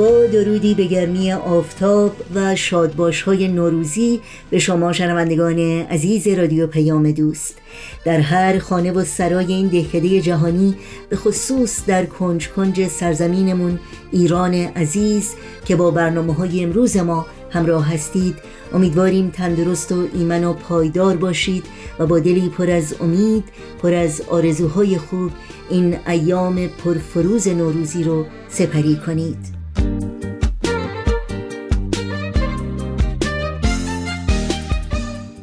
با درودی به گرمی آفتاب و شادباش های نوروزی به شما شنوندگان عزیز رادیو پیام دوست. در هر خانه و سرای این دهکده جهانی به خصوص در کنج کنج سرزمینمون ایران عزیز که با برنامه های امروز ما همراه هستید امیدواریم تندرست و ایمن و پایدار باشید و با دلی پر از امید پر از آرزوهای خوب این ایام پرفروز نوروزی رو سپری کنید. Bye.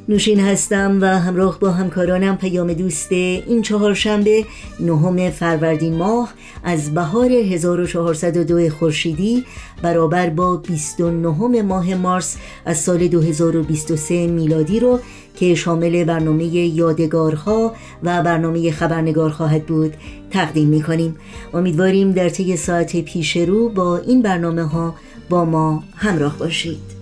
نوشین هستم و همراه با همکارانم پیام دوست این چهارشنبه نهم فروردین ماه از بهار 1402 خورشیدی برابر با 29 ماه مارس از سال 2023 میلادی رو که شامل برنامه یادگارها و برنامه خبرنگار خواهد بود تقدیم می کنیم امیدواریم در طی ساعت پیش رو با این برنامه ها با ما همراه باشید.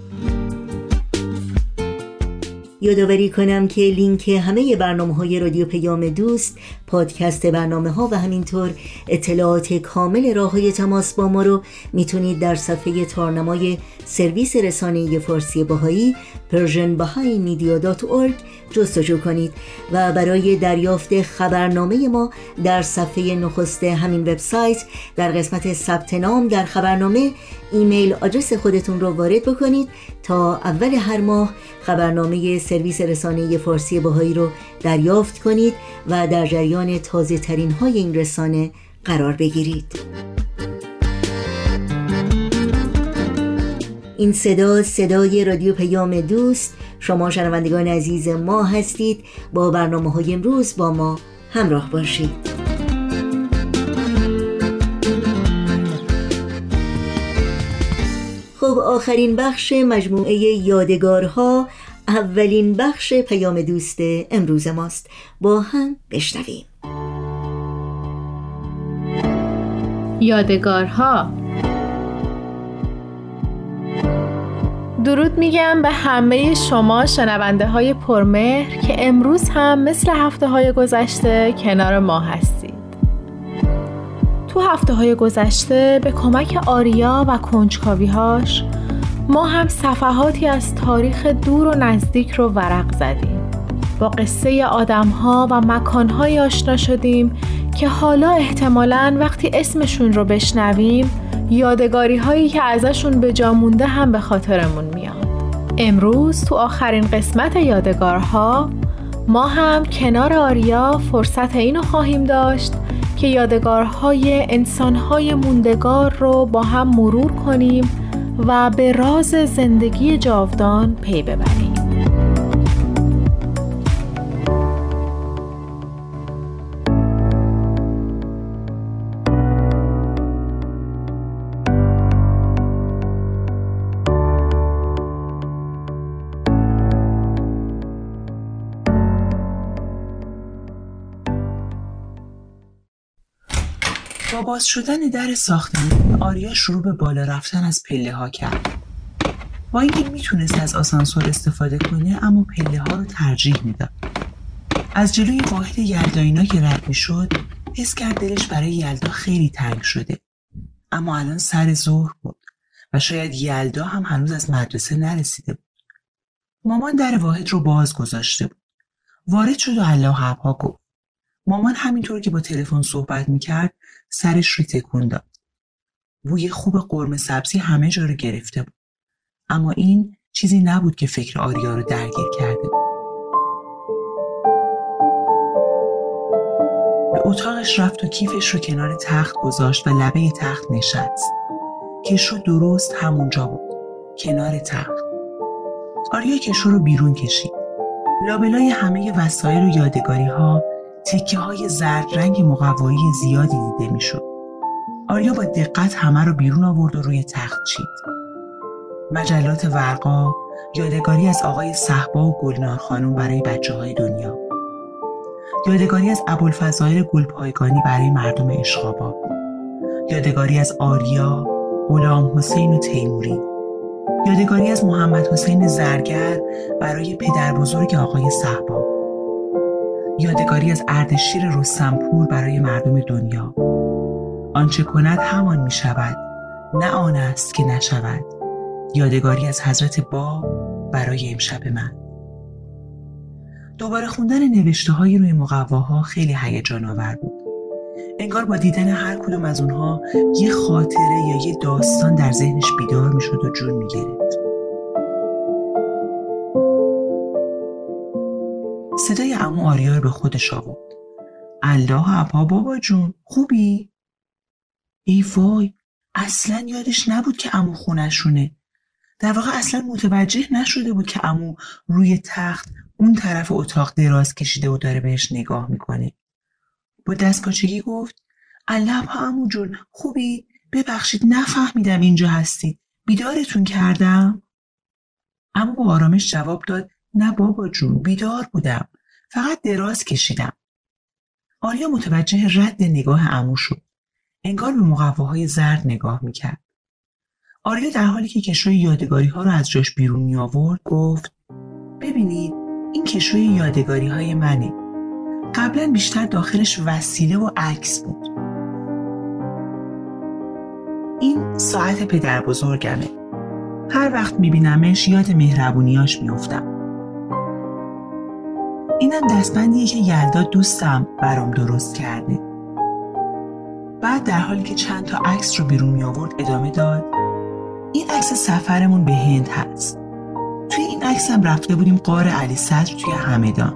یادآوری کنم که لینک همه برنامه های رادیو پیام دوست پادکست برنامه ها و همینطور اطلاعات کامل راه های تماس با ما رو می‌تونید در صفحه تارنمای سرویس رسانه فارسی باهایی persianbahaimedia.org جستجو کنید و برای دریافت خبرنامه ما در صفحه نخست همین وبسایت در قسمت ثبت نام در خبرنامه ایمیل آدرس خودتون رو وارد بکنید تا اول هر ماه خبرنامه سرویس رسانه فارسی باهایی رو دریافت کنید و در جریان تازه ترین های این رسانه قرار بگیرید. این صدا صدای رادیو پیام دوست شما شنوندگان عزیز ما هستید. با برنامه های امروز با ما همراه باشید. خب آخرین بخش مجموعه یادگارها اولین بخش پیام دوست امروز ماست. با هم بشنویم. یادگارها. درود میگم به همه شما شنونده های پرمهر که امروز هم مثل هفته های گذشته کنار ما هستید. تو هفته های گذشته به کمک آریا و کنجکاویهاش ما هم صفحاتی از تاریخ دور و نزدیک رو ورق زدیم. با قصه آدمها و مکانهای آشنا شدیم که حالا احتمالا وقتی اسمشون رو بشنویم یادگاری هایی که ازشون به جا مونده هم به خاطرمون میاد. امروز تو آخرین قسمت یادگارها ما هم کنار آریا فرصت اینو خواهیم داشت که یادگارهای انسانهای موندگار رو با هم مرور کنیم و به راز زندگی جاودان پی ببریم. با باز شدن در ساختمان آریا شروع به بالا رفتن از پله ها کرد. با اینکه می‌تونست از آسانسور استفاده کنه اما پله ها رو ترجیح می‌داد. از جلوی واحد یلداینا که رد می‌شد حس کرد دلش برای یلدا خیلی تنگ شده. اما الان سر ظهر بود و شاید یلدا هم هنوز از مدرسه نرسیده بود. مامان در واحد رو باز گذاشته بود. وارد شد و الله حبها گفت. مامان همینطور که با تلفن صحبت می‌کرد سرش رو تکون داد. بوی خوب قرمه سبزی همه جا رو گرفته بود. اما این چیزی نبود که فکر آریا رو درگیر کرده بود. به اتاقش رفت و کیفش رو کنار تخت گذاشت و لبه تخت نشست کشو درست همونجا بود کنار تخت آریا کشو رو بیرون کشید لابلای همه وسایل و یادگاری ها تکه های زرد رنگ مقوایی زیادی دیده می‌شد. آریا با دقت همه رو بیرون آورد و روی تخت چید. مجلات ورقا، یادگاری از آقای صحبا و گلنار خانم برای بچه های دنیا. یادگاری از ابوالفضائل گلپایگانی برای مردم اشخابا. یادگاری از آریا، غلام حسین و تیموری. یادگاری از محمد حسین زرگر برای پدر بزرگ آقای صحبا. یادگاری از اردشیر رستمپور برای مردم دنیا. آنچه کند همان می شود نه آن است که نشود. یادگاری از حضرت با برای امشب من. دوباره خوندن نوشته های روی مقواها خیلی هیجان آور بود. انگار با دیدن هر کدوم از اونها یه خاطره یا یه داستان در ذهنش بیدار می شد و جون می آریا رو به خودش آورد الله اپا بابا جون خوبی؟ ای وای اصلا یادش نبود که امو خونشونه در واقع اصلا متوجه نشده بود که امو روی تخت اون طرف اتاق دراز کشیده و داره بهش نگاه می‌کنه با دستپاچگی گفت الله امو جون خوبی؟ ببخشید نفهمیدم اینجا هستید بیدارتون کردم؟ اما با آرامش جواب داد نه بابا جون بیدار بودم فقط دراز کشیدم. آریا متوجه رد نگاه امو شد. انگار به مقواهای زرد نگاه می‌کرد. آریا در حالی که کشوی یادگاری ها رو از جاش بیرون می آورد گفت ببینید این کشوی یادگاری های منه. قبلا بیشتر داخلش وسیله و عکس بود. این ساعت پدر بزرگمه هر وقت میبینمش یاد مهربونیاش میافتم. اینم دستبندیه که یلدا دوستم برام درست کرده. بعد در حالی که چند تا عکس رو بیرون می آورد ادامه داد. این عکس سفرمون به هند هست. توی این عکس هم رفته بودیم قار علی صدر توی همدان.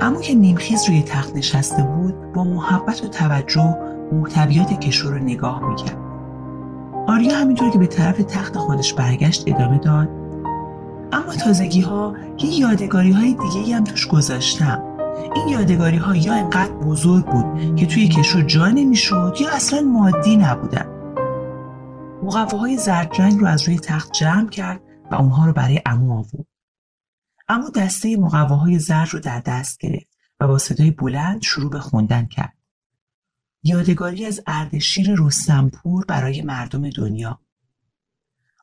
اما که نیمخیز روی تخت نشسته بود با محبت و توجه محتویات کشور رو نگاه می‌کرد. آریا همینطور که به طرف تخت خودش برگشت ادامه داد. اما تازگی ها یه یادگاری های دیگه هم توش گذاشتم این یادگاری ها یا انقدر بزرگ بود که توی کشو جا نمی‌شد یا اصلا مادی نبودن. مقواهای زرد رنگ رو از روی تخت جمع کرد و اونها رو برای امو آورد. اما دسته مقواهای زرد رو در دست گرفت و با صدای بلند شروع به خوندن کرد. یادگاری از اردشیر رستمپور برای مردم دنیا.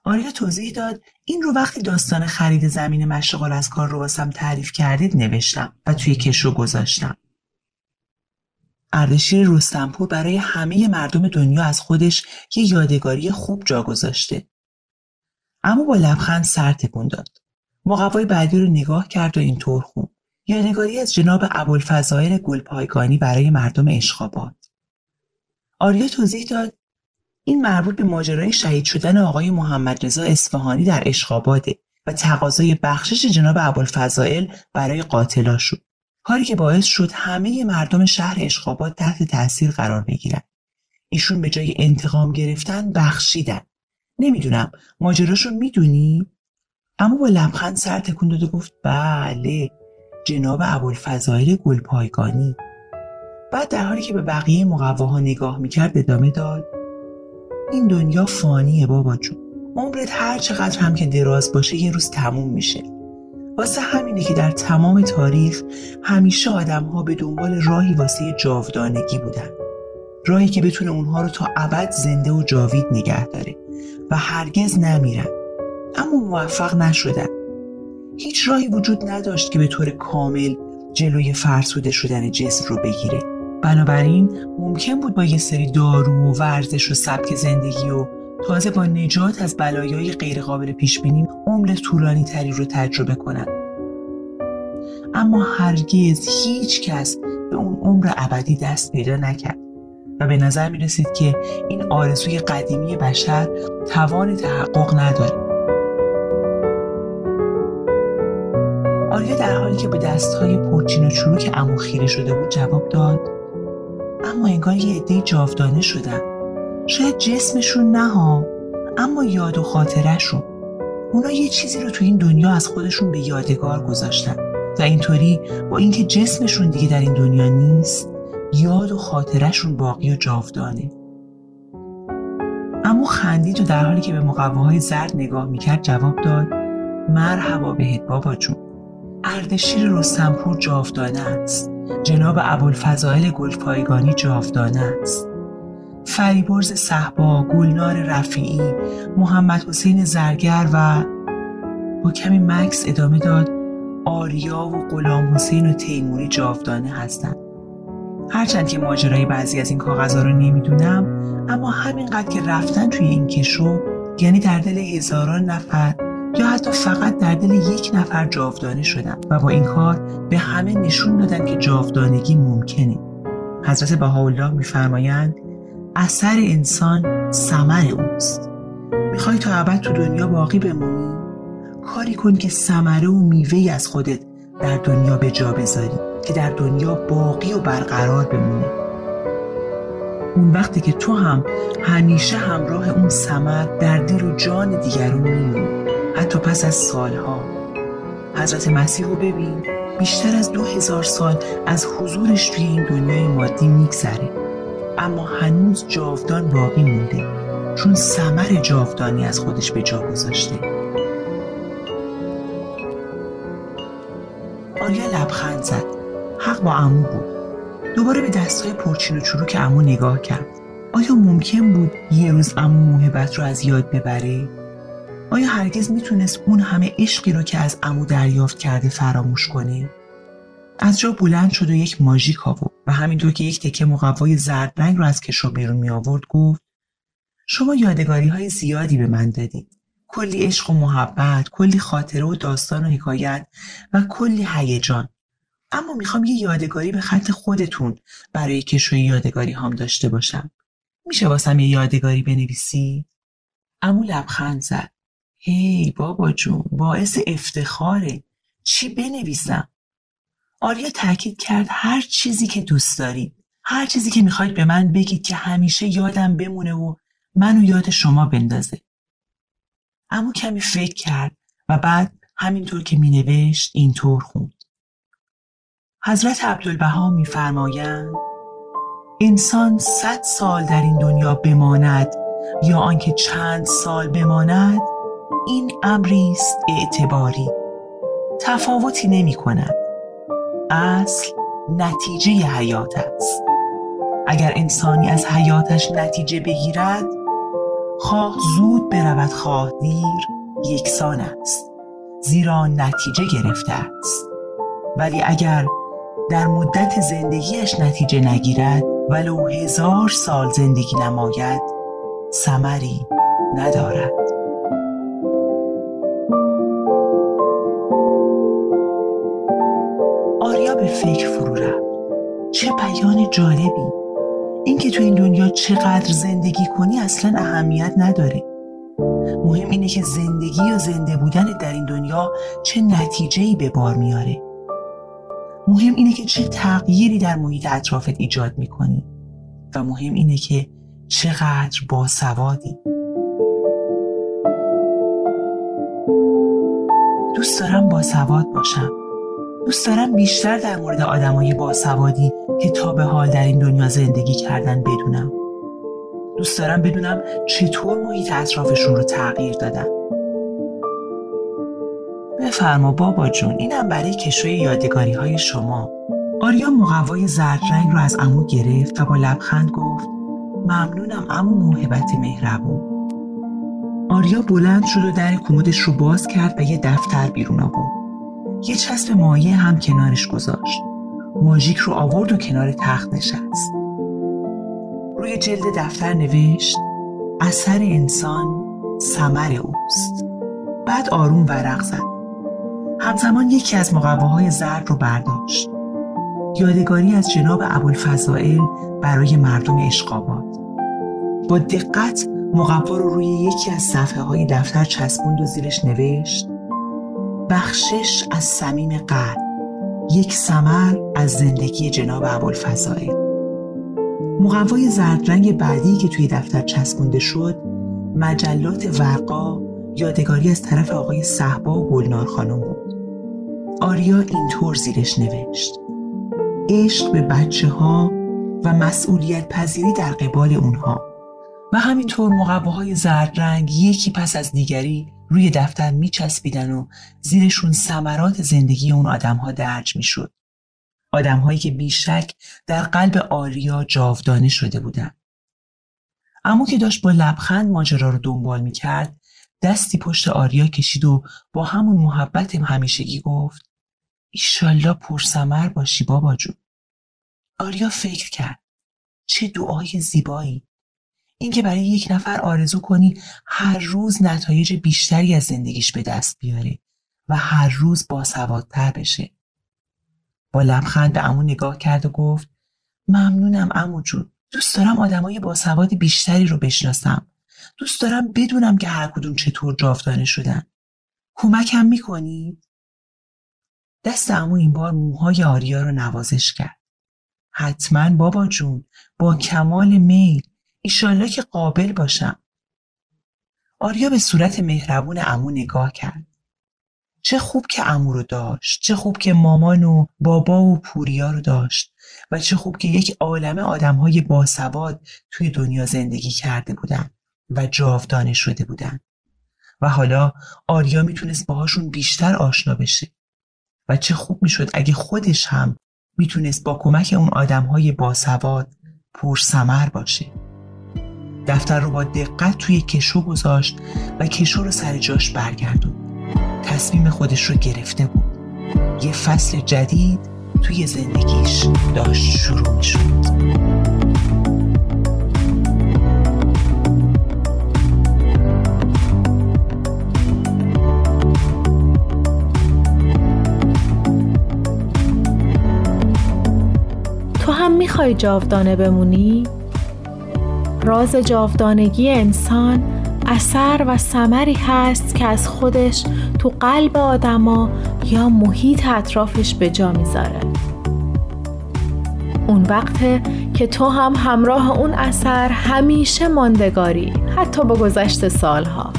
آریا توضیح داد این رو وقتی داستان خرید زمین مشغال از کار رو واسم تعریف کردید نوشتم و توی کش رو گذاشتم. اردشیر رستمپور برای همه مردم دنیا از خودش یه یادگاری خوب جا گذاشته. اما با لبخند سر تکون داد. مقوای بعدی رو نگاه کرد و اینطور خون. یادگاری از جناب ابوالفضائل گلپایگانی برای مردم اشخابات. آریا توضیح داد این مربوط به ماجرای شهید شدن آقای محمد رضا اصفهانی در اشخاباده و تقاضای بخشش جناب ابوالفضائل برای قاتلا شد. کاری که باعث شد همه مردم شهر اشخابات تحت تاثیر قرار بگیرن ایشون به جای انتقام گرفتن بخشیدن. نمی‌دونم ماجراشو می‌دونی؟ اما با لبخند سر تکون داد و گفت بله جناب ابوالفضائل گلپایگانی. بعد در حالی که به بقیه مقواها نگاه می‌کرد ادامه داد این دنیا فانیه بابا جون. عمرت هر چقدر هم که دراز باشه یه روز تموم میشه. واسه همینه که در تمام تاریخ همیشه آدم ها به دنبال راهی واسه جاودانگی بودن. راهی که بتونه اونها رو تا ابد زنده و جاوید نگه داره و هرگز نمیرن. اما موفق نشدن. هیچ راهی وجود نداشت که به طور کامل جلوی فرسوده شدن جسم رو بگیره. بنابراین ممکن بود با یه سری دارو و ورزش و سبک زندگی و تازه با نجات از بلایای غیرقابل پیش بینی عمر طولانی تری رو تجربه کنند اما هرگز هیچ کس به اون عمر ابدی دست پیدا نکرد و به نظر می رسید که این آرزوی قدیمی بشر توان تحقق نداره. آریا در حالی که به دستهای پرچین و چروک امو خیره شده بود جواب داد اما انگار یه عده جاودانه شدن. شاید جسمشون نه ها اما یاد و خاطرشون اونا یه چیزی رو تو این دنیا از خودشون به یادگار گذاشتن. و اینطوری با اینکه جسمشون دیگه در این دنیا نیست یاد و خاطرشون باقی و جاودانه. اما خندید و در حالی که به مقواهای زرد نگاه می‌کرد جواب داد مرحبا بهت بابا جون. اردشیر رستمپور جاودانه است. جناب ابوالفضائل گلپایگانی جاودانه است. فریبرز صحبا گلنار رفیعی محمد حسین زرگر و با کمی مکس ادامه داد آریا و غلام حسین و تیموری جاودانه هستند. هرچند که ماجرای بعضی از این کاغذها رو نمی‌دونم اما همینقدر که رفتن توی این کشو یعنی در دل هزاران نفر یا حتی فقط در دل یک نفر جاودانه شدن و با این کار به همه نشون دادن که جاودانگی ممکنه. حضرت بهاءالله میفرمایند اثر انسان ثمر اوست. می‌خوای تا ابد تو دنیا باقی بمونی؟ کاری کن که ثمره و میوه از خودت در دنیا به جا بذاری که در دنیا باقی و برقرار بمونه اون وقتی که تو هم همیشه همراه اون ثمر در دل و جان دیگرون میمونی. حتی پس از سالها. حضرت مسیح رو ببین بیشتر از دو هزار سال از حضورش توی این دنیای مادی میگذره. اما هنوز جاودان باقی مونده چون ثمر جاودانی از خودش به جا گذاشته. آریا لبخند زد. حق با عمو بود. دوباره به دستای پرچین و چروک عمو نگاه کرد. آیا ممکن بود یه روز عمو موهبت رو از یاد ببره؟ آیا هرگز می‌تونست اون همه عشقی رو که از عمو دریافت کرده فراموش کنه؟ از جا بلند شد و یک ماژیک آورد و همینطور که یک تکه مقوای زرد رنگ رو از کشو بیرون می آورد گفت شما یادگاری های زیادی به من دادید. کلی عشق و محبت کلی خاطره و داستان و حکایت و کلی هیجان. اما می‌خوام یه یادگاری به خط خودتون برای کشوی یادگاری هم داشته باشم. میشه واسم یه یادگاری بنویسی؟ امو لبخند زد. هی بابا جون باعث افتخاره. چی بنویسم؟ آریا تاکید کرد هر چیزی که دوست دارید هر چیزی که می‌خواید به من بگید که همیشه یادم بمونه و منو یاد شما بندازه. اما کمی فکر کرد و بعد همینطور که مینوشت اینطور خوند. حضرت عبدالبها میفرمایند انسان صد سال در این دنیا بماند یا آنکه چند سال بماند این امری است اعتباری. تفاوتی نمی کند. اصل نتیجه حیات است. اگر انسانی از حیاتش نتیجه بگیرد خواه زود برود خواه دیر یکسان است. زیرا نتیجه گرفته است. ولی اگر در مدت زندگیش نتیجه نگیرد ولو هزار سال زندگی نماید ثمری ندارد. فکر فرو رفت. چه بیان جالبی. اینکه تو این دنیا چقدر زندگی کنی اصلا اهمیت نداره. مهم اینه که زندگی یا زنده بودن در این دنیا چه نتیجهی به بار میاره. مهم اینه که چه تغییری در محیط اطرافت ایجاد می‌کنی. و مهم اینه که چقدر باسوادی. دوست دارم باسواد باشم. دوست دارم بیشتر در مورد آدمای باسوادی که تا به حال در این دنیا زندگی کردن بدونم. دوست دارم بدونم چطور محیط اطرافشون رو تغییر دادن. بفرما بابا جون اینم برای کشوی یادگاری های شما. آریا مقوای زرد رنگ رو از امو گرفت و با لبخند گفت ممنونم امو موهبت مهربون. آریا بلند شد و در کمدش رو باز کرد و یه دفتر بیرون آورد. یه چسب مایه هم کنارش گذاشت. ماژیک رو آورد و کنار تخت نشست. روی جلد دفتر نوشت اثر انسان ثمر اوست. بعد آروم ورق زد. همزمان یکی از مقواهای زرد رو برداشت. یادگاری از جناب ابوالفضائل برای مردم اشقاباد. با دقت مقوا رو روی یکی از صفحه های دفتر چسبوند و زیرش نوشت بخشش از صمیم قلب یک سمر از زندگی جناب ابوالفضائل. مقوای زردرنگ بعدی که توی دفتر چسبونده شد مجلات ورقا یادگاری از طرف آقای صحبا و گلنار خانم بود. آریا اینطور زیرش نوشت. عشق به بچه ها و مسئولیت پذیری در قبال اونها و همینطور مقواهای زرد رنگ یکی پس از دیگری روی دفتر میچسبیدن و زیرشون ثمرات زندگی اون آدمها درج می‌شد. آدمهایی که بیشک در قلب آریا جاودانه شده بودند. اما که داشت با لبخند ماجرا رو دنبال می‌کرد دستی پشت آریا کشید و با همون محبت همیشگی گفت ایشالله پرسمر باشی بابا جون. آریا فکر کرد چه دعای زیبایی اینکه برای یک نفر آرزو کنی هر روز نتایج بیشتری از زندگیش به دست بیاره و هر روز باسوادتر بشه. با لبخند به امو نگاه کرد و گفت ممنونم امو جون دوست دارم آدمای باسواد بیشتری رو بشناسم. دوست دارم بدونم که هر کدوم چطور جاودانه شدن. کمکم می‌کنی؟ دست امو این بار موهای آریا رو نوازش کرد. حتما بابا جون با کمال میل ایشالله که قابل باشم. آریا به صورت مهربون امو نگاه کرد. چه خوب که امو رو داشت چه خوب که مامان و بابا و پوریا رو داشت و چه خوب که یک عالمه آدمهای باسواد توی دنیا زندگی کرده بودن و جاودانه شده بودن. و حالا آریا می‌تونست باهاشون بیشتر آشنا بشه. و چه خوب می‌شد اگه خودش هم می‌تونست با کمک اون آدمهای باسواد پرسمر باشه. دفتر رو با دقت توی کشو گذاشت و کشو رو سر جاش برگردون تصمیم خودش رو گرفته بود. یه فصل جدید توی زندگیش داشت شروع می تو هم می‌خوای جاودانه بمونی؟ راز جاودانگی انسان اثر و ثمری هست که از خودش تو قلب آدما یا محیط اطرافش به جا می‌ذاره. اون وقته که تو هم همراه اون اثر همیشه ماندگاری حتی با گذشت سالها.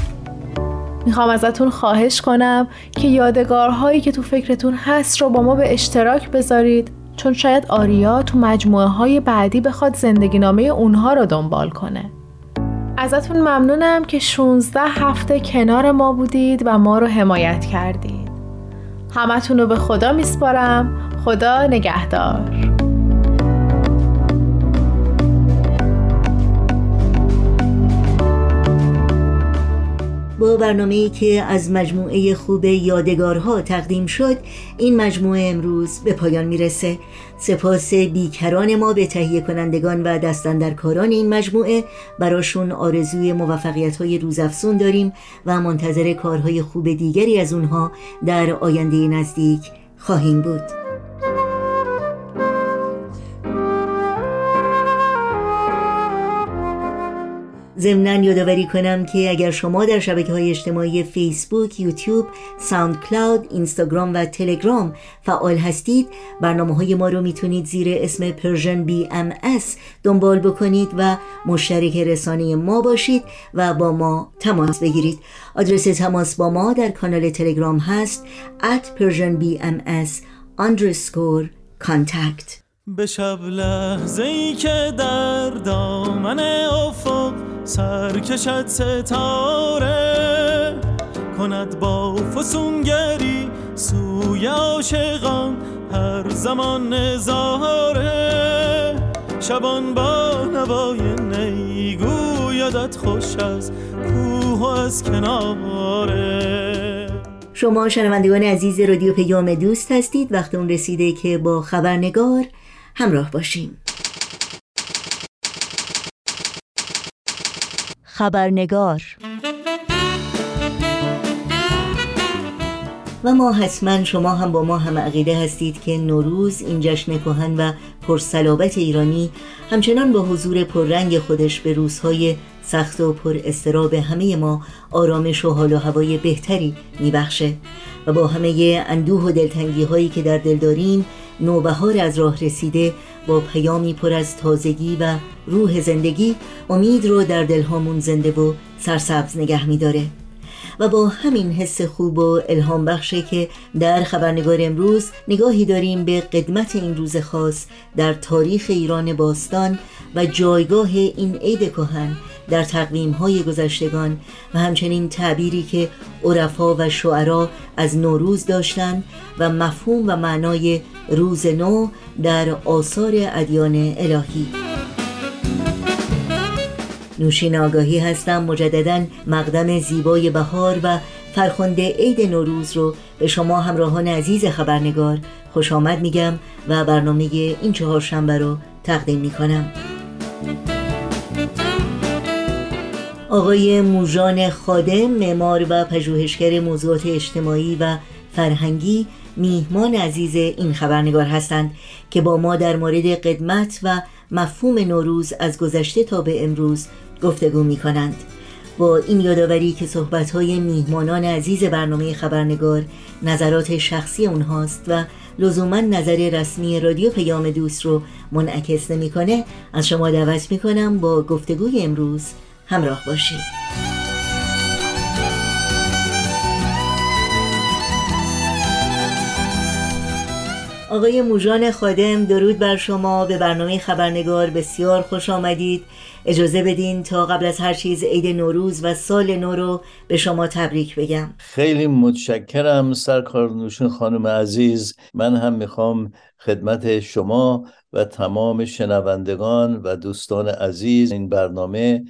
می‌خوام ازتون خواهش کنم که یادگارهایی که تو فکرتون هست رو با ما به اشتراک بذارید. چون شاید آریا تو مجموعه های بعدی بخواد زندگی نامه اونها رو دنبال کنه. ازتون ممنونم که 16 هفته کنار ما بودید و ما رو حمایت کردید. همتون رو به خدا میسپارم. خدا نگهدار. با برنامه که از مجموعه خوب یادگارها تقدیم شد این مجموعه امروز به پایان می‌رسه. سپاس بیکران ما به تهیه کنندگان و دستندرکاران این مجموعه. براشون آرزوی موفقیت های روزافزون داریم و منتظر کارهای خوب دیگری از اونها در آینده نزدیک خواهیم بود. ضمنا یادآوری کنم که اگر شما در شبکه های اجتماعی فیسبوک، یوتیوب، SoundCloud، اینستاگرام و تلگرام فعال هستید برنامه های ما رو می‌تونید زیر اسم Persian BMS دنبال بکنید و مشترک رسانه ما باشید و با ما تماس بگیرید. آدرس تماس با ما در کانال تلگرام هست at persianbms underscore contact. به شب لحظه ای که در دامن افق سرکشت ستاره کند با فسونگری سوی عاشقان هر زمان نظاره. شبان با نوای نیگویدت خوش از کوه و از کناره. شما شنوندگان عزیز رادیو پیام دوست هستید. وقت اون رسیده که با خبرنگار همراه باشیم. خبرنگار. و ما حتما شما هم با ما هم عقیده هستید که نوروز این جشن کهن و پرسلابت ایرانی همچنان با حضور پررنگ خودش به روزهای سخت و پر استراب همه ما آرامش و حال و هوای بهتری میبخشه. و با همه اندوه و دلتنگی هایی که در دل داریم نوبهار از راه رسیده با پیامی پر از تازگی و روح زندگی امید رو در دلهامون زنده و سرسبز نگه میداره. و با همین حس خوب و الهام بخشه که در خبرنگار امروز نگاهی داریم به قدمت این روز خاص در تاریخ ایران باستان و جایگاه این عید کهن در تقویم های گذشتگان و همچنین تعبیری که عرفا و شعرا از نوروز داشتند و مفهوم و معنای روز نو در آثار ادیان الهی. نوشین آگاهی هستم مجددا مقدم زیبای بهار و فرخنده عید نوروز رو به شما همراهان عزیز خبرنگار خوش آمد میگم و برنامه این چهار شنبه رو تقدیم می‌کنم. آقای موژان خادم معمار و پژوهشگر موضوعات اجتماعی و فرهنگی میهمان عزیز این خبرنگار هستند که با ما در مورد قدمت و مفهوم نوروز از گذشته تا به امروز گفتگو می کنند با این یادآوری که صحبت‌های میهمانان عزیز برنامه خبرنگار نظرات شخصی اونهاست و لزوما نظر رسمی رادیو پیام دوست رو منعکس نمی‌کنه از شما دعوت می‌کنم با گفتگوی امروز همراه باشید. آقای موژان خادم درود بر شما. به برنامه خبرنگار بسیار خوش آمدید. اجازه بدین تا قبل از هر چیز عید نوروز و سال نو رو به شما تبریک بگم. خیلی متشکرم سرکار نوشین خانم عزیز. من هم می‌خوام خدمت شما و تمام شنوندگان و دوستان عزیز این برنامه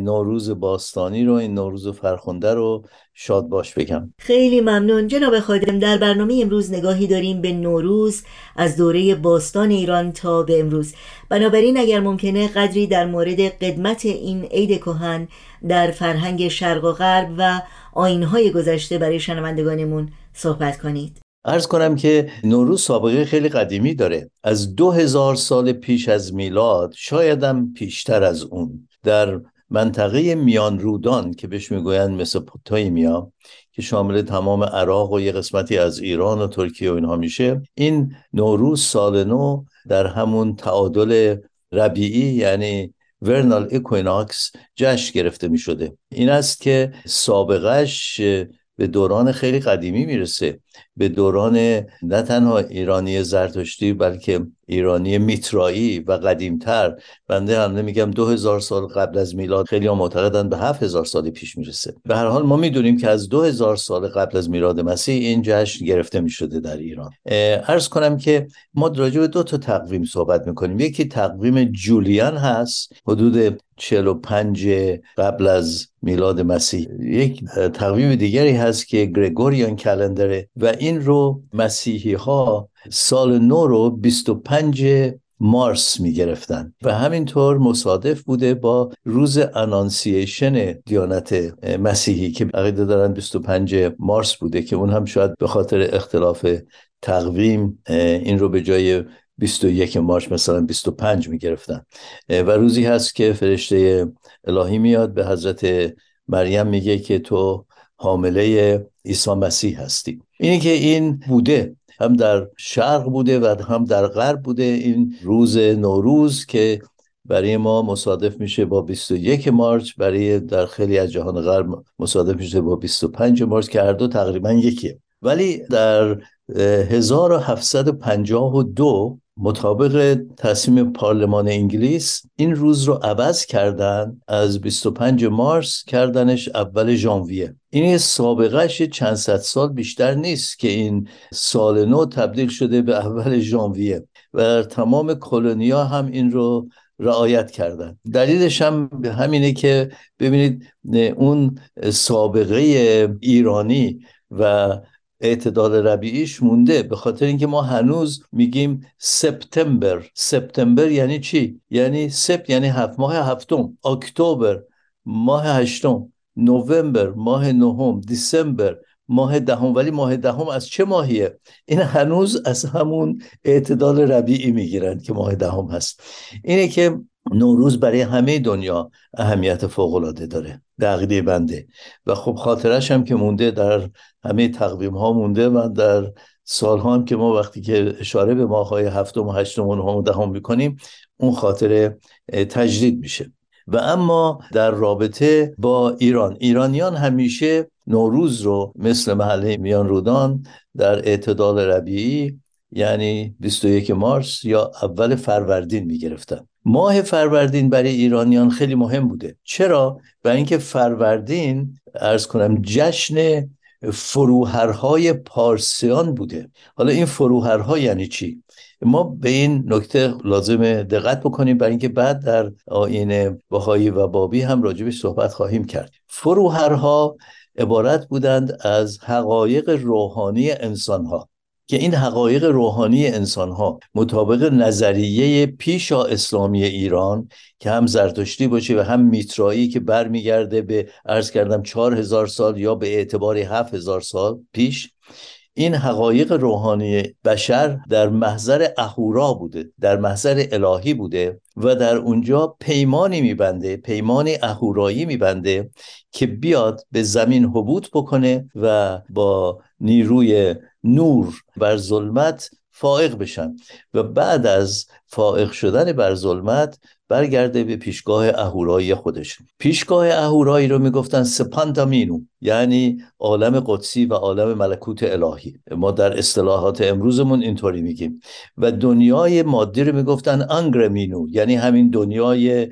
نوروز باستانی رو این نوروز فرخنده رو شاد باش بگم. خیلی ممنون. جناب خادم در برنامه امروز نگاهی داریم به نوروز از دوره باستان ایران تا به امروز. بنابراین اگر ممکنه قدری در مورد قدمت این عید کهن در فرهنگ شرق و غرب و آینهای گذشته برای شنوندگانمون صحبت کنید. ارز کنم که نوروز سابقه خیلی قدیمی داره. از دو هزار سال پیش از میلاد شایدم پیشتر از اون. در منطقه میان رودان که بهش می‌گویند Mesopotamia که شامل تمام عراق و یه قسمتی از ایران و ترکیه و اینها میشه. این نوروز سال نو در همون تعادل ربیعی یعنی vernal equinox جشن گرفته می شده این است که سابقش به دوران خیلی قدیمی می‌رسه. به دوران نه تنها ایرانی زرتشتی بلکه ایرانی میترایی و قدیمتر. بنده هم نمیگم دو هزار سال قبل از میلاد خیلی ها معتقدن به هفت هزار سال پیش می‌رسه. به هر حال ما می‌دونیم که از دو هزار سال قبل از میلاد مسیح این جشن گرفته می‌شده در ایران. ارز کنم که ما راجع به دو تا تقویم صحبت می‌کنیم. یکی تقویم جولیان هست حدود 45 قبل از میلاد مسیح. یک تقویم دیگری هست که گرگوریان کلندره و این رو مسیحی ها سال نو رو 25 مارس می گرفتن و همینطور مصادف بوده با روز انانسیشن دیانت مسیحی که عقیده دارن 25 مارس بوده که اون هم شاید به خاطر اختلاف تقویم این رو به جای 21 مارچ مثلا 25 می گرفتن و روزی هست که فرشته الهی میاد به حضرت مریم میگه که تو حامله عیسی مسیح هستی. اینی که این بوده هم در شرق بوده و هم در غرب بوده. این روز نوروز که برای ما مصادف میشه با 21 مارچ برای در خیلی از جهان غرب مصادف میشه با 25 مارچ که هر دو تقریبا یکیه. ولی در 1752 مطابق تصمیم پارلمان انگلیس این روز رو عوض کردن. از 25 مارس کردنش اول ژانویه. این سابقهش چند صد سال بیشتر نیست که این سال نو تبدیل شده به اول ژانویه و تمام کلونیا هم این رو رعایت کردن. دلیلش هم همینه که ببینید اون سابقه ایرانی و اعتدال ربیعیش مونده. به خاطر اینکه ما هنوز میگیم سپتامبر سپتامبر یعنی چی؟ یعنی سپت یعنی هفت ماه هفتم. اکتبر ماه هشتم. نوامبر ماه نهم دیسمبر ماه دهم. ولی ماه دهم از چه ماهیه؟ این هنوز از همون اعتدال ربیعی می‌گیرند که ماه دهم هست. اینه که نوروز برای همه دنیا اهمیت فوق العاده داره دقیقه بنده. و خب خاطرش هم که مونده در همه تقویم ها مونده من در سال هم که ما وقتی که اشاره به ماهای هفتم و هشتم و نهم و دهم می‌کنیم اون خاطره تجدید میشه. و اما در رابطه با ایران. ایرانیان همیشه نوروز رو مثل محله میان رودان در اعتدال ربیعی یعنی 21 مارس یا اول فروردین می‌گرفتن. ماه فروردین برای ایرانیان خیلی مهم بوده. چرا؟ برای اینکه فروردین ارز کنم جشن فروهرهای پارسیان بوده. حالا این فروهرها یعنی چی؟ ما به این نکته لازم دقت بکنیم برای اینکه بعد در آین بهایی و بابی هم راجبش صحبت خواهیم کرد. فروهرها عبارت بودند از حقایق روحانی انسانها. که این حقایق روحانی انسان ها مطابق نظریه پیشا اسلامی ایران که هم زرتشتی باشه و هم میترایی که برمیگرده به عرض کردم چهار هزار سال یا به اعتبار هفت هزار سال پیش این حقایق روحانی بشر در محضر اهورا بوده در محضر الهی بوده و در اونجا پیمانی میبنده پیمان اهورایی میبنده که بیاد به زمین حبوط بکنه و با نیروی نور بر ظلمت فائق بشن و بعد از فائق شدن بر ظلمت برگرده به پیشگاه اهورایی خودش. پیشگاه اهورایی رو می‌گفتن سپانتامینو یعنی عالم قدسی و عالم ملکوت الهی. ما در اصطلاحات امروزمون اینطوری میگیم. و دنیای مادی رو می‌گفتن انگرمینو یعنی همین دنیای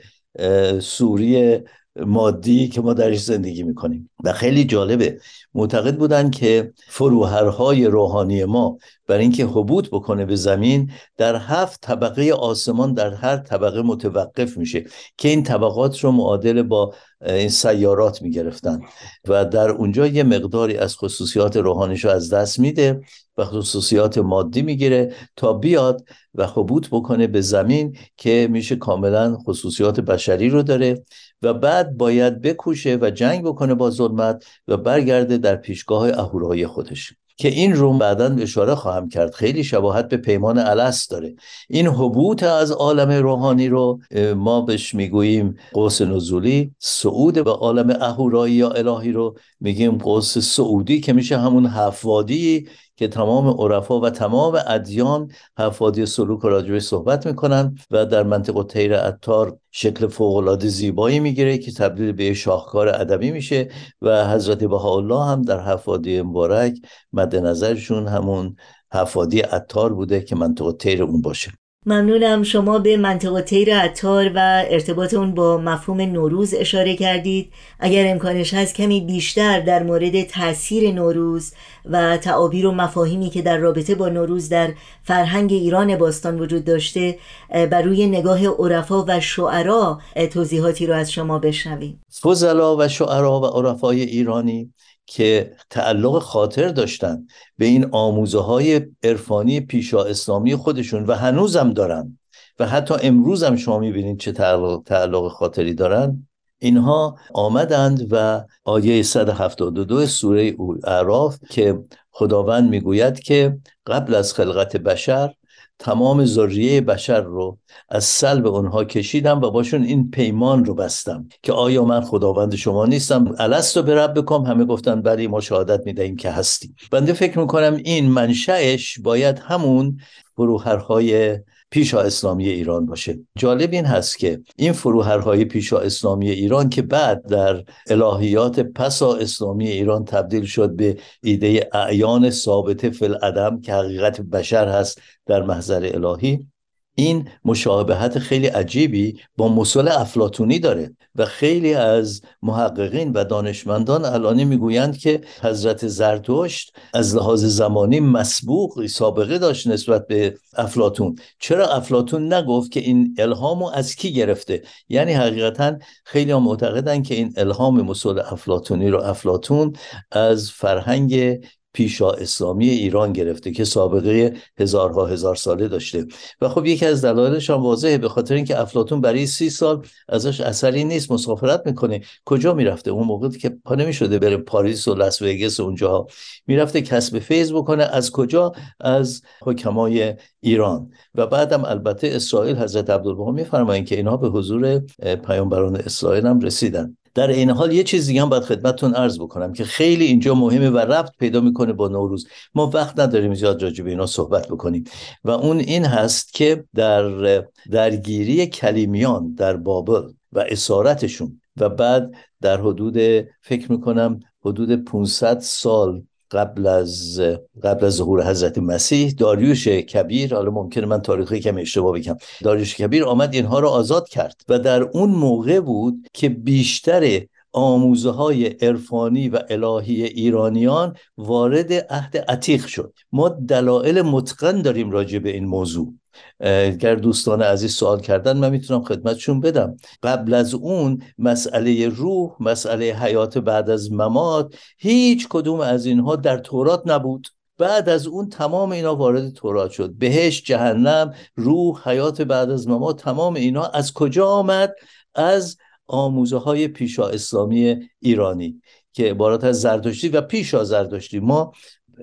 سوری مادی که ما درش زندگی می‌کنیم. و خیلی جالبه معتقد بودن که فروهرهای روحانی ما برای اینکه حبوط بکنه به زمین در هفت طبقه آسمان در هر طبقه متوقف میشه که این طبقات رو معادل با این سیارات می‌گرفتن. و در اونجا یه مقداری از خصوصیات روحانیشو از دست میده. و خصوصیات مادی می‌گیره تا بیاد و حبوط بکنه به زمین که میشه کاملا خصوصیات بشری رو داره و بعد باید بکوشه و جنگ بکنه با ظلمت و برگرده در پیشگاه اهورای خودش. که این رو بعدا اشاره خواهم کرد. خیلی شباهت به پیمان الست داره. این حبوط از عالم روحانی رو ما بهش می‌گوییم قوس نزولی. صعود به عالم اهورایی یا الهی رو میگیم قوس سعودی که میشه همون هفوادی که تمام عرفا و تمام ادیان هفادی سلوک راجبه صحبت می‌کنن و در منطقه تیر اتار شکل فوقالعاده زیبایی می‌گیره که تبدیل به شاهکار ادبی میشه و حضرت بهاءالله هم در هفادی مبارک مد نظرشون همون هفادی اتار بوده که منطقه تیر اون باشه. ممنونم شما به منطقه تیر عطار و ارتباط اون با مفهوم نوروز اشاره کردید. اگر امکانش هست کمی بیشتر در مورد تاثیر نوروز و تعابیر و مفاهیمی که در رابطه با نوروز در فرهنگ ایران باستان وجود داشته بر روی نگاه عرفا و شعرا توضیحاتی رو از شما بشنویم. فضلا و شعرا و عرفای ایرانی که تعلق خاطر داشتن به این آموزه های عرفانی پیشا اسلامی خودشون و هنوزم دارن و حتی امروز هم شما می‌بینید چه تعلق, تعلق خاطری دارن. اینها آمدند و آیه 172 سوره اعراف که خداوند می‌گوید که قبل از خلقت بشر تمام ذریه بشر رو از سلب اونها کشیدم و باشون این پیمان رو بستم که آیا من خداوند شما نیستم؟ الستو به رب بکن همه گفتن بلی ما شهادت می‌دهیم که هستیم. بنده فکر می‌کنم این منشأش باید همون فروهرهای پیشا اسلامی ایران باشه. جالب این هست که این فروهرهای پیشا اسلامی ایران که بعد در الهیات پسا اسلامی ایران تبدیل شد به ایده اعیان ثابته فی العدم که حقیقت بشر هست در محضر الهی این مشابهت خیلی عجیبی با مسل افلاتونی داره و خیلی از محققین و دانشمندان الان می‌گویند که حضرت زرتشت از لحاظ زمانی مسبوق سابقه داشت نسبت به افلاتون چرا افلاتون نگفت که این الهامو از کی گرفته؟ یعنی حقیقتا خیلی معتقدن که این الهام مسل افلاتونی رو افلاتون از فرهنگ پیشا اسلامی ایران گرفته که سابقه هزارها هزار ساله داشته. و خب یکی از دلایلش هم واضحه به خاطر اینکه افلاتون برای سی سال ازش اثری نیست مسافرت می‌کنه. کجا می‌رفته؟ اون موقع که پا نمی‌شده بره پاریس و لاس وگاس و اونجاها. می‌رفته کسب فیض بکنه. از کجا؟ از حکمای ایران. و بعدم البته اسرائیل حضرت عبدالبها میفرمایند که اینها به حضور پیامبران اسرائیل هم رسیدن. در این حال یه چیز دیگه هم باید خدمتتون عرض بکنم که خیلی اینجا مهمه و ربط پیدا می‌کنه با نوروز. ما وقت نداریم زیاد راجع به اینا صحبت بکنیم. و اون این هست که در درگیری کلیمیان در بابل و اسارتشون و بعد در حدود فکر می‌کنم حدود 500 سال قبل از قبل از ظهور حضرت مسیح داریوش کبیر حالا ممکنه من تاریخی کم اشتباه بگم داریوش کبیر آمد اینها را آزاد کرد و در اون موقع بود که بیشتر آموزه های عرفانی و الهی ایرانیان وارد عهد عتیق شد. ما دلایل متقن داریم راجع به این موضوع. اگر دوستان عزیز سوال کردن من می‌تونم خدمتشون بدم. قبل از اون مسئله روح مسئله حیات بعد از ممات هیچ کدوم از اینها در تورات نبود. بعد از اون تمام اینا وارد تورات شد. بهش جهنم روح حیات بعد از ممات تمام اینا از کجا آمد؟ از آموزه های پیشا اسلامی ایرانی که عبارت از زردشتی و پیشا زردشتی ما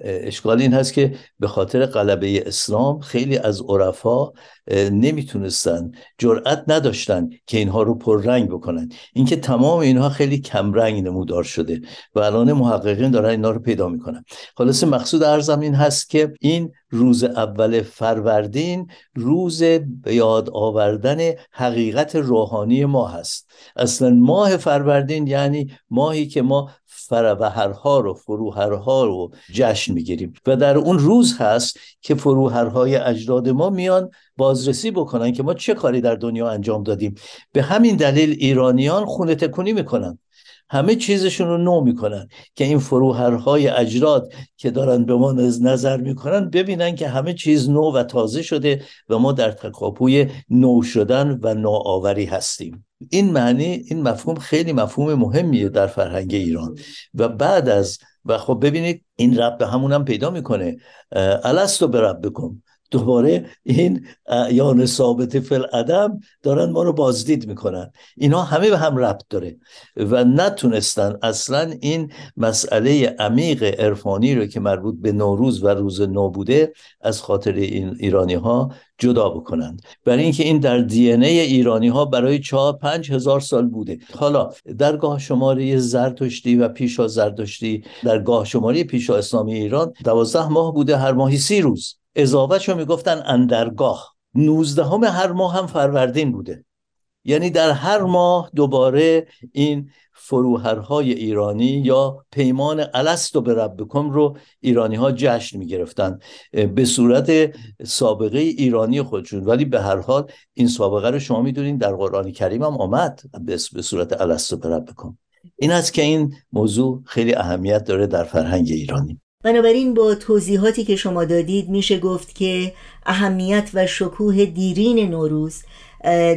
اشکال این هست که به خاطر قلبه اسلام خیلی از عرفا نمی‌تونستن جرأت نداشتن که اینها رو پررنگ بکنن. اینکه تمام اینها خیلی کمرنگ نمودار شده و الان محققین دارن اینا رو پیدا می‌کنن. خلاصه مقصود ارزم این هست که این روز اول فروردین روز یاد آوردن حقیقت روحانی ما هست. اصلا ماه فروردین یعنی ماهی که ما فروهرها رو فروهرها رو جشن می‌گیریم. و در اون روز هست که فروهرهای اجداد ما میان بازرسی بکنن که ما چه کاری در دنیا انجام دادیم. به همین دلیل ایرانیان خونه تکونی می‌کنن. همه چیزشون رو نو می‌کنن که این فروهرهای اجراد که دارن به ما نظر می‌کنن ببینن که همه چیز نو و تازه شده و ما در تکاپوی نو شدن و نوآوری هستیم. این معنی این مفهوم خیلی مفهوم مهمیه در فرهنگ ایران. و بعد از و خب ببینید این رب به همونم پیدا می‌کنه. الستو به رب بکن. دوباره این یان ثابت فل عدم دارن ما رو بازدید می‌کنن. اینا همه به هم ربط داره و نتونستن اصلا این مسئله عمیق عرفانی رو که مربوط به نوروز و روز نو بوده از خاطر این ایرانی ها جدا بکنند. برای اینکه این در دی ای ایرانی ها برای چهار پنج هزار سال بوده. حالا در گاه شماره زرتشتی و پیشا زرتشتی در گاه شماره پیشا اسلامی ایران دوازده ماه بوده هر ماهی سی روز. اضافه رو می‌گفتن اندرگاه. نوزدهم هر ماه هم فروردین بوده. یعنی در هر ماه دوباره این فروهرهای ایرانی یا پیمان الست به ربکم رو ایرانی ها جشن می گرفتن به صورت سابقه ایرانی خودشون. ولی به هر حال این سابقه رو شما می‌دونین در قرآن کریم هم آمد به صورت الست به ربکم. این است که این موضوع خیلی اهمیت داره در فرهنگ ایرانی. بنابراین با توضیحاتی که شما دادید میشه گفت که اهمیت و شکوه دیرین نوروز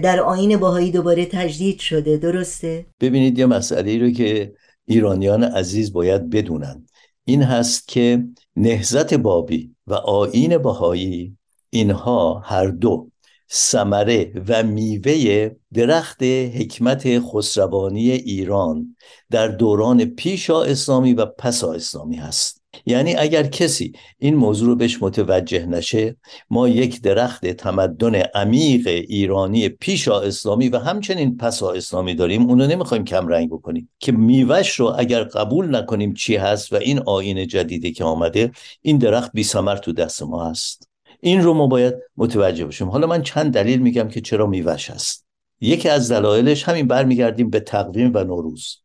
در آین باهایی دوباره تجدید شده. درسته؟ ببینید یه مسئله رو که ایرانیان عزیز باید بدونن. این هست که نهزت بابی و آین باهایی اینها هر دو سمره و میوه درخت حکمت خسروانی ایران در دوران پیشا اسلامی و پسا اسلامی هست. یعنی اگر کسی این موضوع رو بهش متوجه نشه ما یک درخت تمدن عمیق ایرانی پیشا اسلامی و همچنین پسا اسلامی داریم اونو نمی‌خوایم کم رنگ بکنیم. که میوش رو اگر قبول نکنیم چی هست و این آین جدیدی که آمده این درخت بی سمر تو دست ما هست. این رو ما باید متوجه باشیم حالا من چند دلیل میگم که چرا میوش هست. یکی از دلایلش همین برمیگردیم به تقویم و نوروز.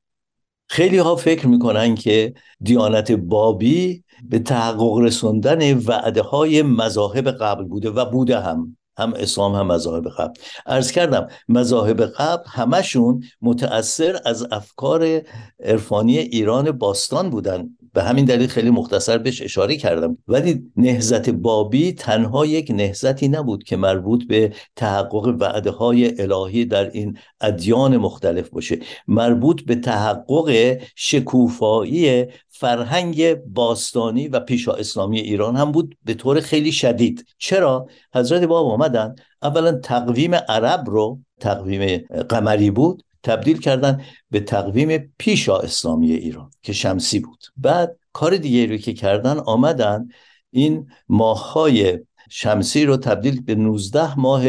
خیلی ها فکر می‌کنن که دیانت بابی به تحقق رسوندن وعده های مذاهب قبل بوده و بوده هم. هم اسلام هم مذاهب قبل. ارز کردم مذاهب قبل همشون متأثر از افکار عرفانی ایران باستان بودن. به همین دلیل خیلی مختصر بهش اشاره کردم. ولی نهزت بابی تنها یک نهزتی نبود که مربوط به تحقق وعده های الهی در این ادیان مختلف باشه. مربوط به تحقق شکوفایی فرهنگ باستانی و پیشا اسلامی ایران هم بود به طور خیلی شدید. چرا؟ حضرت باب آمدن اولا تقویم عرب رو تقویم قمری بود تبدیل کردن به تقویم پیشا اسلامی ایران که شمسی بود. بعد کار دیگه رو که کردن آمدن این ماههای شمسی رو تبدیل به 19 ماه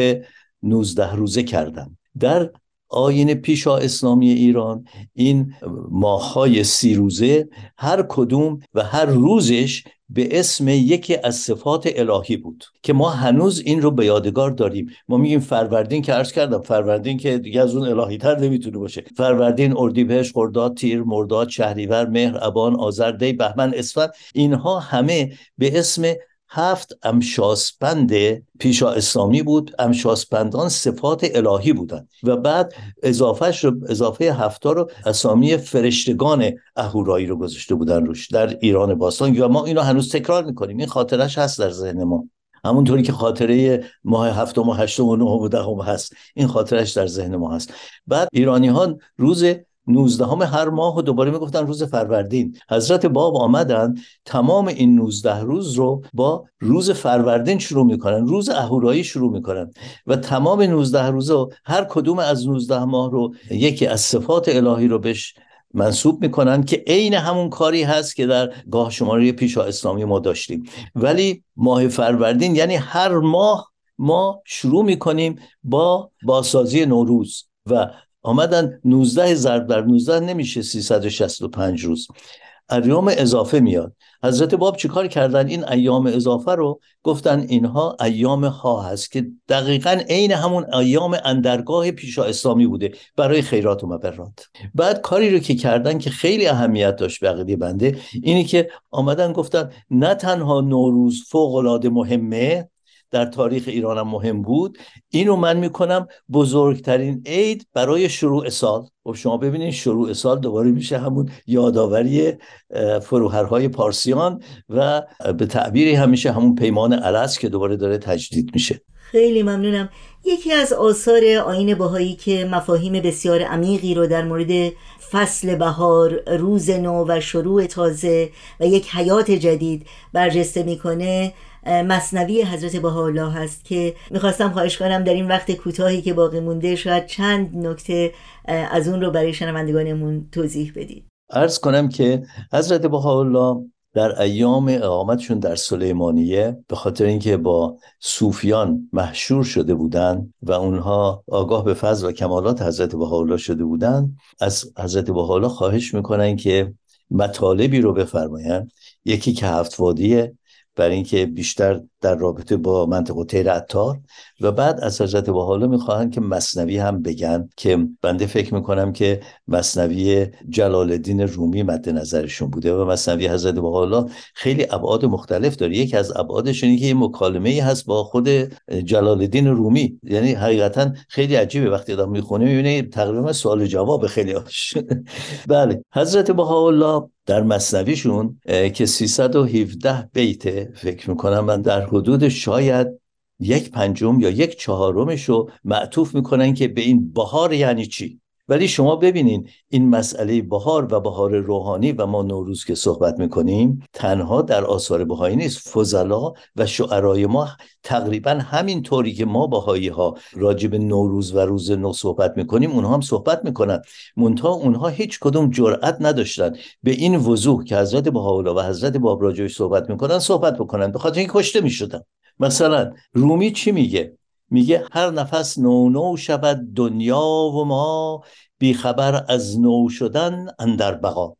19 روزه کردن. در آین پیشا اسلامی ایران. این ماههای سی روزه هر کدوم و هر روزش به اسم یکی از صفات الهی بود که ما هنوز این رو به یادگار داریم. ما میگیم فروردین که عرض کردم فروردین که دیگه از اون الهی تر نمی‌تونه باشه. فروردین اردیبهشت خرداد تیر مرداد شهریور مهر ابان آذر دی بهمن اسفند اینها همه به اسم هفت امشاسپند پیشا اسلامی بود. امشاسپندان صفات الهی بودند. و بعد اضافهش رو اضافه هفتا رو اسامی فرشتگان اهورایی رو گذاشته بودن روش در ایران باستان. و ما اینو هنوز تکرار می‌کنیم. این خاطرش هست در ذهن ما. همونطوری که خاطره ماه هفتم و هشتم و نهم و دهم هست. این خاطرش در ذهن ما هست. بعد ایرانی ها روز 19 هر ماه و دوباره می‌گفتن روز فروردین. حضرت باب آمدن تمام این 19 روز رو با روز فروردین شروع می‌کنن روز اهورایی شروع می‌کنن و تمام 19 روزه هر کدوم از 19 ماه رو یکی از صفات الهی رو بهش منصوب می‌کنن که عین همون کاری هست که در گاه شماره پیشا اسلامی ما داشتیم. ولی ماه فروردین یعنی هر ماه ما شروع می‌کنیم با باسازی نوروز و آمدن 19 ضرب در 19 نمیشه 365 روز. ایام اضافه میاد. حضرت باب چیکار کردن این ایام اضافه رو؟ گفتن اینها ایام ها هست که دقیقا عین همون ایام اندرگاه پیشا اسلامی بوده برای خیرات و مبرات. بعد کاری رو که کردن که خیلی اهمیت داشت به عقیده بنده اینی که آمدن گفتن نه تنها نوروز فوق العاده مهمه در تاریخ ایرانم مهم بود. اینو من می‌کنم بزرگترین عید برای شروع سال. خب شما ببینید شروع سال دوباره میشه همون یادآوری فروهرهای پارسیان و به تعبیری همیشه همون پیمان عرس که دوباره داره تجدید میشه. خیلی ممنونم. یکی از آثار آین باهایی که مفاهیم بسیار عمیقی رو در مورد فصل بهار روز نو و شروع تازه و یک حیات جدید برجسته می‌کنه مصنوی حضرت بهاءالله هست که می‌خواستم خواهش کنم در این وقت کوتاهی که باقی مونده شاید چند نکته از اون رو برای شنوندگانمون توضیح بدید. عرض کنم که حضرت بهاءالله در ایام اقامتشون در سلیمانیه به خاطر اینکه با صوفیان محشور شده بودند و اونها آگاه به فضل و کمالات حضرت بهاءالله شده بودند از حضرت بهاءالله خواهش می‌کنن که مطالبی رو بفرمایند. یکی که هفت وادیه برای اینکه بیشتر در رابطه با منطقه تیر عطار و بعد از حضرت حالا می‌خواهند که مصنوی هم بگن که بنده فکر می‌کنم که مصنوی جلال الدین رومی مد نظرشون بوده و مصنوی حضرت حالا خیلی ابعاد مختلف داره. یکی از ابعادش اینه که یه مکالمه ای هست با خود جلال الدین رومی. یعنی حقیقتا خیلی عجیبه. وقتی آدم می‌خونه می‌بینه تقریبا سوال جواب خیلی آش بله حضرت بهاءالله در مصنویشون که 317 بیت فکر می‌کنم من در حدود شاید یک پنجم یا یک چهارمش رو معطوف می‌کنن که به این بهار یعنی چی؟ ولی شما ببینین این مسئله بهار و بهار روحانی و ما نوروز که صحبت می‌کنیم تنها در آثار بهایی نیست. فضلا و شعرای ما تقریبا همین طوری که ما بهایی ها راجب نوروز و روز نو صحبت می‌کنیم اونها هم صحبت می‌کنن. منتها اونها هیچ کدوم جرأت نداشتن به این وضوح که حضرت بهاءالله و حضرت باب راجبش صحبت می‌کنن صحبت بکنن به خاطر اینکه کشته می‌شدن. مثلا رومی چی میگه؟ میگه هر نفس نو نو شود دنیا و ما بیخبر از نو شدن اندر بقا.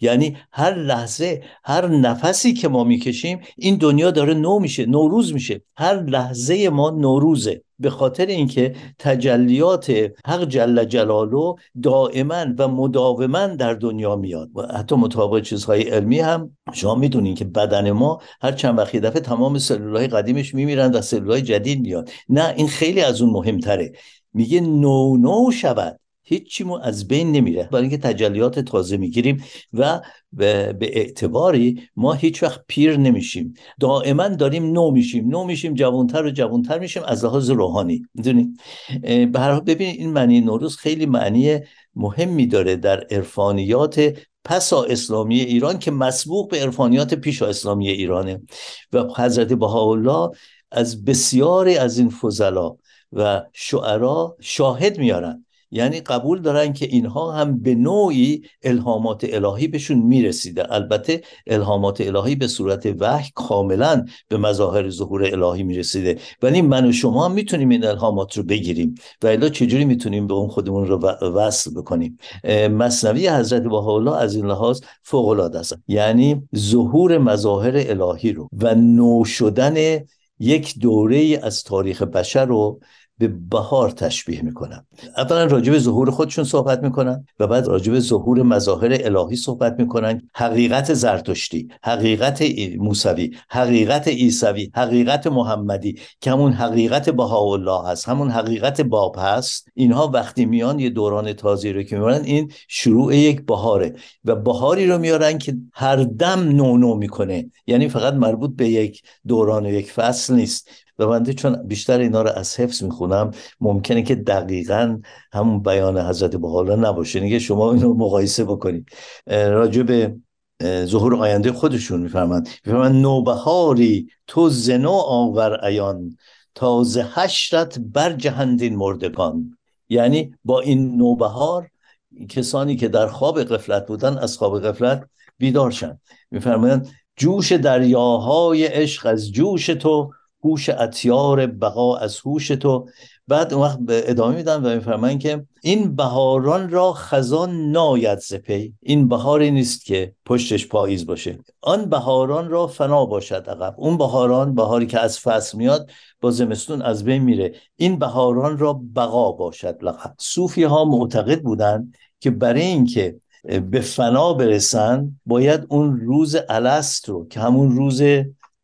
یعنی هر لحظه هر نفسی که ما می‌کشیم این دنیا داره نو میشه نوروز میشه. هر لحظه ما نوروزه. به خاطر اینکه تجلیات حق جل جلاله دائما و مداوما در دنیا میاد. و حتی مطابق چیزهای علمی هم شما می‌دونین که بدن ما هر چند وقت دفعه تمام سلولهای قدیمش میمیرن و سلولهای جدید میاد. نه این خیلی از اون مهمتره. میگه نو نو شود. هیچیمون از بین نمیره. برای اینکه تجلیات تازه می‌گیریم و به, اعتباری ما هیچ وقت پیر نمیشیم. دائما داریم نو میشیم. نو میشیم جوانتر و جوانتر میشیم از لحاظ روحانی. می‌دونید حال ببینید این معنی نوروز خیلی معنی مهمی داره در عرفانیات پسا اسلامی ایران که مسبوق به عرفانیات پیشا اسلامی ایرانه. و حضرت بهاءالله از بسیاری از این فضلا و شعرا شاهد میارن. یعنی قبول دارن که اینها هم به نوعی الهامات الهی بهشون می‌رسیده. البته الهامات الهی به صورت وحی کاملا به مظاهر ظهور الهی می‌رسیده. ولی من و شما هم می‌تونیم این الهامات رو بگیریم. و الا چجوری می‌تونیم به اون خودمون رو وصل بکنیم؟ مصنوی حضرت بهاءالله از این لحاظ فوق العاده است. یعنی ظهور مظاهر الهی رو و نو شدن یک دوره از تاریخ بشر رو به بهار تشبیه می‌کنن اولا راجب ظهور خودشون صحبت می‌کنن و بعد راجب ظهور مظاهر الهی صحبت می‌کنن. حقیقت زرتشتی حقیقت موسوی حقیقت عیسوی حقیقت محمدی که همون حقیقت بهاءالله هست همون حقیقت باب هست. اینها وقتی میان یه دوران تازی رو که میارن این شروع یک بهاره و بهاری رو میارن که هر دم نو نو می‌کنه. یعنی فقط مربوط به یک دوران و یک فصل نیست. و بنده چون بیشتر اینا رو از حفظ می‌خونم ممکنه که دقیقا همون بیان حضرت بحالا نباشه. نگه شما اینو مقایسه بکنید. راجع به ظهور آینده خودشون میفرمند میفرمند نوبهاری تو زنو آور ایان تازه هشتت بر جهندین مردگان. یعنی با این نوبهار کسانی که در خواب قفلت بودن از خواب قفلت بیدار شن. میفرمایند جوش دریاهای عشق از جوش تو هوش اتیار بقا از هوش تو. بعد اون وقت ادامه میدن و میفرمایند که این بهاران را خزان ناید زپی این بهاری نیست که پشتش پاییز باشه. آن بهاران را فنا باشد عقب. اون بهاران بهاری که از فصل میاد با زمستون از بین میره. این بهاران را بقا باشد لقب. صوفی ها معتقد بودند که برای اینکه به فنا برسن باید اون روز الست رو که همون روز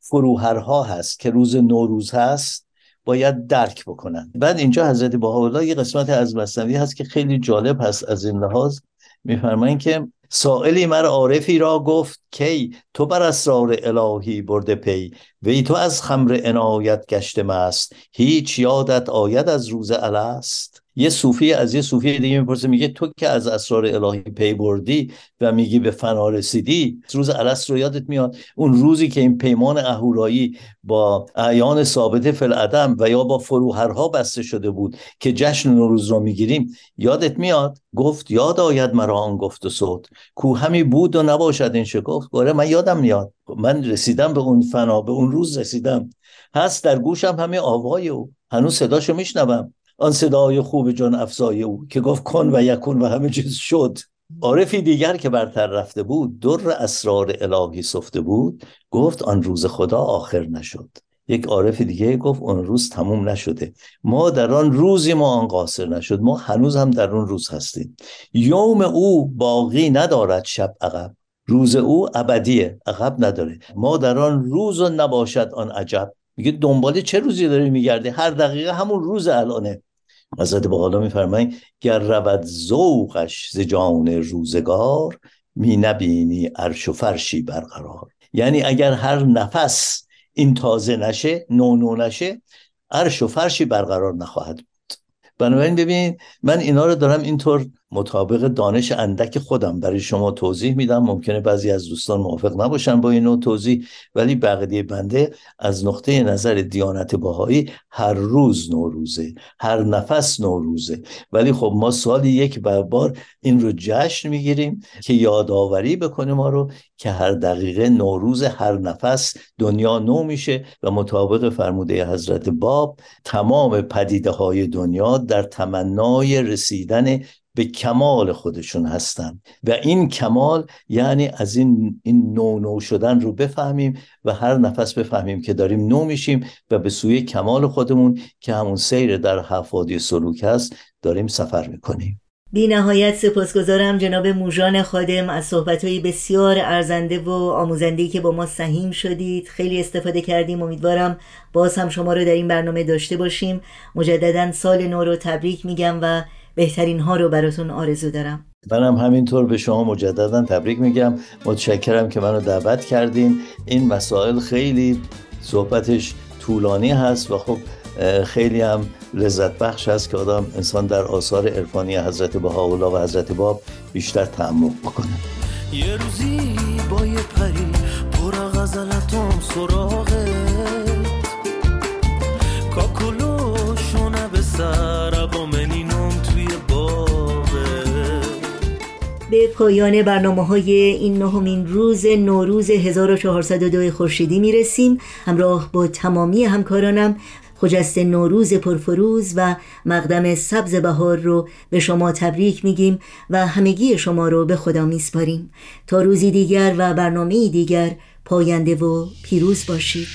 فروهرها هست که روز نوروز هست باید درک بکنن. بعد اینجا حضرت بهاءالله یه قسمت از مصنوی هست که خیلی جالب هست از این لحاظ. میفرمایند که سائلی مر عارفی را گفت کی؟ تو بر اسرار الهی برده پی وی تو از خمر عنایت گشته مست هیچ یادت آید از روز الست؟ یه صوفی از یه صوفی دیگه می‌پرسه میگه تو که از اسرار الهی پی بردی و میگی به فنا رسیدی؟ روز الست رو یادت میاد؟ اون روزی که این پیمان اهورایی با اعیان ثابت فل عدم و یا با فروهرها بسته شده بود که جشن نوروز رو می‌گیریم یادت میاد؟ گفت یاد آید مرا آن گفت و صوت کو همی بود و نباشد این شکفت؟ گفت من یادم میاد. من رسیدم به اون فنا به اون روز رسیدم. هست در گوشم همه آوای او. هنوز صداشو میشنوم. آن صدای خوب جان افزای او که گفت کن و یکون و همه چیز شد. عارفی دیگر که برتر رفته بود در اسرار الهی سفته بود گفت آن روز خدا آخر نشد. یک عارف دیگه گفت اون روز تموم نشده. ما در آن روزی ما آن قاصر نشد. ما هنوز هم در اون روز هستیم. یوم او باقی ندارد شب عقب. روز او ابدیه عقب نداره. ما در آن روز نباشد آن عجب. میگه دنبال چه روزی داری میگرده هر دقیقه همون روز الانه. حضرت حالا میفرمایند گر رود ذوقش ز جان روزگار می نبینی عرش و فرشی برقرار. یعنی اگر هر نفس این تازه نشه نو نو نشه عرش و فرشی برقرار نخواهد بود. بنابراین ببین من اینا رو دارم اینطور مطابق دانش اندک خودم. برای شما توضیح میدم. ممکنه بعضی از دوستان موافق نباشن با این نوع توضیح ولی بقیه بنده از نقطه نظر دیانت باهایی هر روز نوروزه هر نفس نوروزه. ولی خب ما سالی یک بار این رو جشن می‌گیریم که یادآوری بکنه ما رو که هر دقیقه نوروز هر نفس دنیا نو میشه و مطابق فرموده حضرت باب تمام پدیده های دنیا در تمنای رسیدن به کمال خودشون هستن. و این کمال یعنی از این این نو نو شدن رو بفهمیم و هر نفس بفهمیم که داریم نو میشیم و به سوی کمال خودمون که همون سیر در حفادی سلوک هست داریم سفر می‌کنیم. بی نهایت سپاسگزارم جناب موژان خادم از صحبتهای بسیار ارزنده و آموزنده که با ما سهیم شدید. خیلی استفاده کردیم. امیدوارم باز هم شما رو در این برنامه داشته باشیم. مجددا سال نو رو تبریک میگم و بهترین ها رو براتون آرزو دارم. منم همینطور به شما مجددا تبریک میگم. متشکرم که منو دعوت کردین. این مسائل خیلی صحبتش طولانی هست و خب خیلی هم لذت بخش هست که آدم انسان در آثار عرفانی حضرت بهاءالله و حضرت باب بیشتر تعمق بکنه. یه روزی با یه پری پر غزلتم سراغت به پایان برنامه های این نهمین روز نوروز 1402 خورشیدی می رسیم همراه با تمامی همکارانم خجست نوروز پرفروز و مقدم سبز بهار رو به شما تبریک میگیم و همگی شما رو به خدا میسپاریم. تا روزی دیگر و برنامه دیگر پاینده و پیروز باشید.